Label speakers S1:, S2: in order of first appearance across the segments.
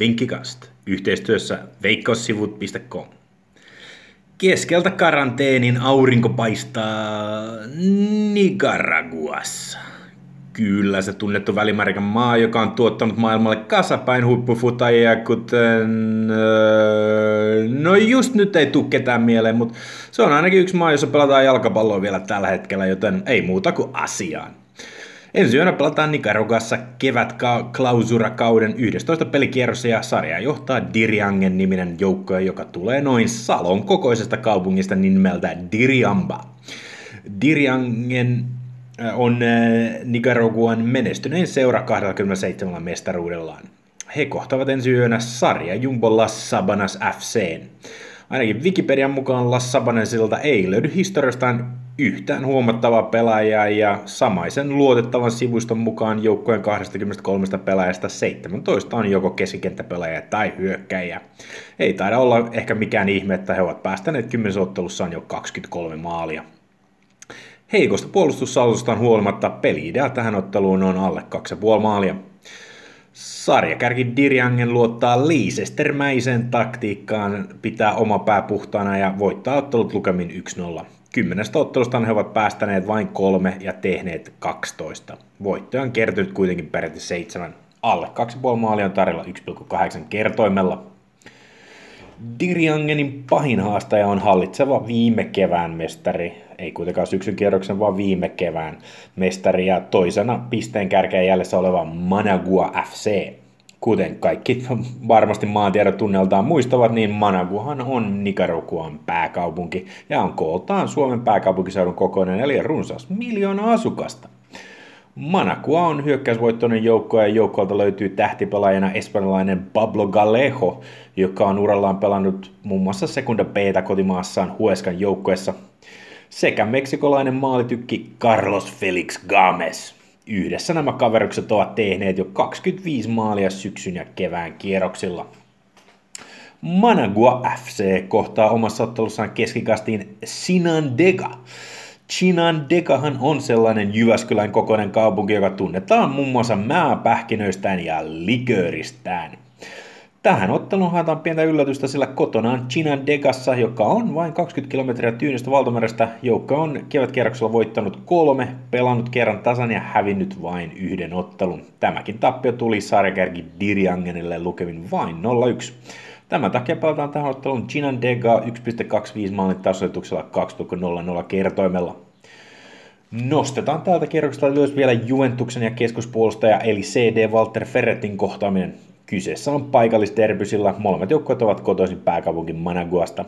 S1: Vinkkikast yhteistyössä veikkaussivut.com. Keskeltä karanteenin aurinko paistaa Nicaraguassa. Kyllä se tunnettu välimärkän maa, joka on tuottanut maailmalle kasapäin huippufutajia, kuten... Öö, no just nyt ei tule ketään mieleen, mutta se on ainakin yksi maa, jossa pelataan jalkapalloa vielä tällä hetkellä, joten ei muuta kuin asiaan. Ensi yönä pelataan Nicaragassa kevät kauden 11 pelikierrossa ja sarjaa johtaa Diriangen niminen joukko, joka tulee noin Salon kokoisesta kaupungista nimeltä Diriamba. Diriangen äh, on äh, Nicaraguan menestynein seura 27 mestaruudellaan. He kohtavat ensi yönä sarja Jumbo Las Sabanas FCn. Ainakin Wikipedian mukaan Las Sabanesilta ei löydy historiastaan yhtään huomattavaa pelaajaa ja samaisen luotettavan sivuston mukaan joukkojen 23 pelaajasta 17 on joko keskikenttäpelaajia tai hyökkäjiä. Ei taida olla ehkä mikään ihme, että he ovat päästäneet 10 ottelussaan jo 23 maalia. Heikosta puolustussalustaan huolimatta peliidea tähän otteluun on alle 2,5 maalia. Sarjakärki Dirjangen luottaa liisestermäiseen taktiikkaan, pitää oma pää puhtaana ja voittaa ottelut lukemin 1-0. Kymmenestä ottelusta he ovat päästäneet vain kolme ja tehneet 12. Voittoja on kertynyt kuitenkin peräti seitsemän. Alle 2,5 maalia on tarjolla 1,8 kertoimella. Dirjangenin pahin haastaja on hallitseva viime kevään mestari, ei kuitenkaan syksyn kierroksen, vaan viime kevään mestari ja toisena pisteen kärkeen jäljessä oleva Managua FC. Kuten kaikki varmasti maantiedot tunneltaan muistavat, niin Managuhan on Nicaraguan pääkaupunki ja on kooltaan Suomen pääkaupunkiseudun kokoinen eli runsas miljoona asukasta. Managua on hyökkäysvoittoinen joukko ja joukkoilta löytyy tähtipelaajana espanjalainen Pablo Galejo, joka on urallaan pelannut muun muassa Sekunda B kotimaassaan Hueskan joukkoessa, sekä meksikolainen maalitykki Carlos Felix Games. Yhdessä nämä kaverukset ovat tehneet jo 25 maalia syksyn ja kevään kierroksilla. Managua FC kohtaa omassa ottelussaan keskikastiin Sinandega. Sinandegahan on sellainen Jyväskylän kokoinen kaupunki, joka tunnetaan muun muassa määpähkinöistään ja likööristään. Tähän otteluun haetaan pientä yllätystä, sillä kotonaan Chinan Degassa, joka on vain 20 kilometriä tyynestä valtamerestä, joukko on kevätkierroksella voittanut kolme, pelannut kerran tasan ja hävinnyt vain yhden ottelun. Tämäkin tappio tuli sarjakärki Dirjangenille lukemin vain 0-1. Tämän takia pelataan tähän otteluun Chinan Dega 1.25 maalin tasoituksella 2.00 kertoimella. Nostetaan tältä kierroksesta ylös vielä Juventuksen ja keskuspuolustaja eli CD Walter Ferretin kohtaaminen. Kyseessä on paikallisterpy, sillä molemmat joukkueet ovat kotoisin pääkaupunkin Managuasta.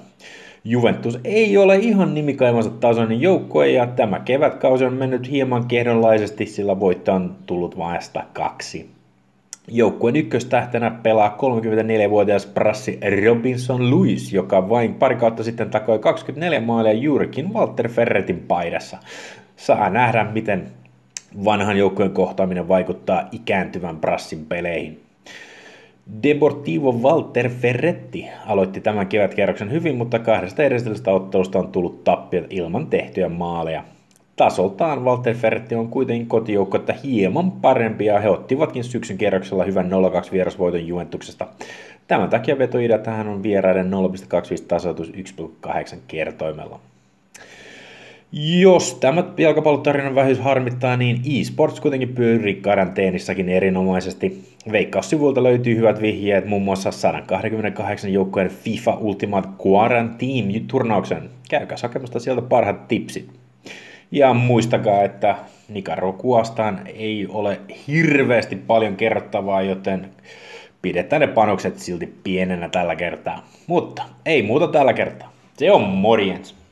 S1: Juventus ei ole ihan nimikaimansa tasoinen joukkue ja tämä kevätkausi on mennyt hieman kehdonlaisesti, sillä voitto on tullut vasta kaksi. Joukkueen ykköstähtenä pelaa 34-vuotias prassi Robinson Lewis, joka vain pari kautta sitten takoi 24 maalia juurikin Walter Ferretin paidassa. Saa nähdä, miten vanhan joukkueen kohtaaminen vaikuttaa ikääntyvän prassin peleihin. Deportivo Walter Ferretti aloitti tämän kevätkierroksen hyvin, mutta kahdesta edellisestä ottelusta on tullut tappiot ilman tehtyjä maaleja. Tasoltaan Walter Ferretti on kuitenkin kotijoukkoita hieman parempi ja he ottivatkin syksyn kierroksella hyvän 0-2 vierasvoiton Juventuksesta. Tämän takia vetoidea tähän on vieraiden 0,25 tasoitus 1,8 kertoimella. Jos tämä jalkapallotarinan vähyys harmittaa, niin eSports kuitenkin pyörii karanteenissakin erinomaisesti. Veikkaussivuilta löytyy hyvät vihjeet muun muassa 128 joukkojen FIFA Ultimate Quarantine-turnauksen. Käykää hakemasta sieltä parhaat tipsit. Ja muistakaa, että Nicaraguastaan ei ole hirveästi paljon kerrottavaa, joten pidetään ne panokset silti pienenä tällä kertaa. Mutta ei muuta tällä kertaa. Se on morjens!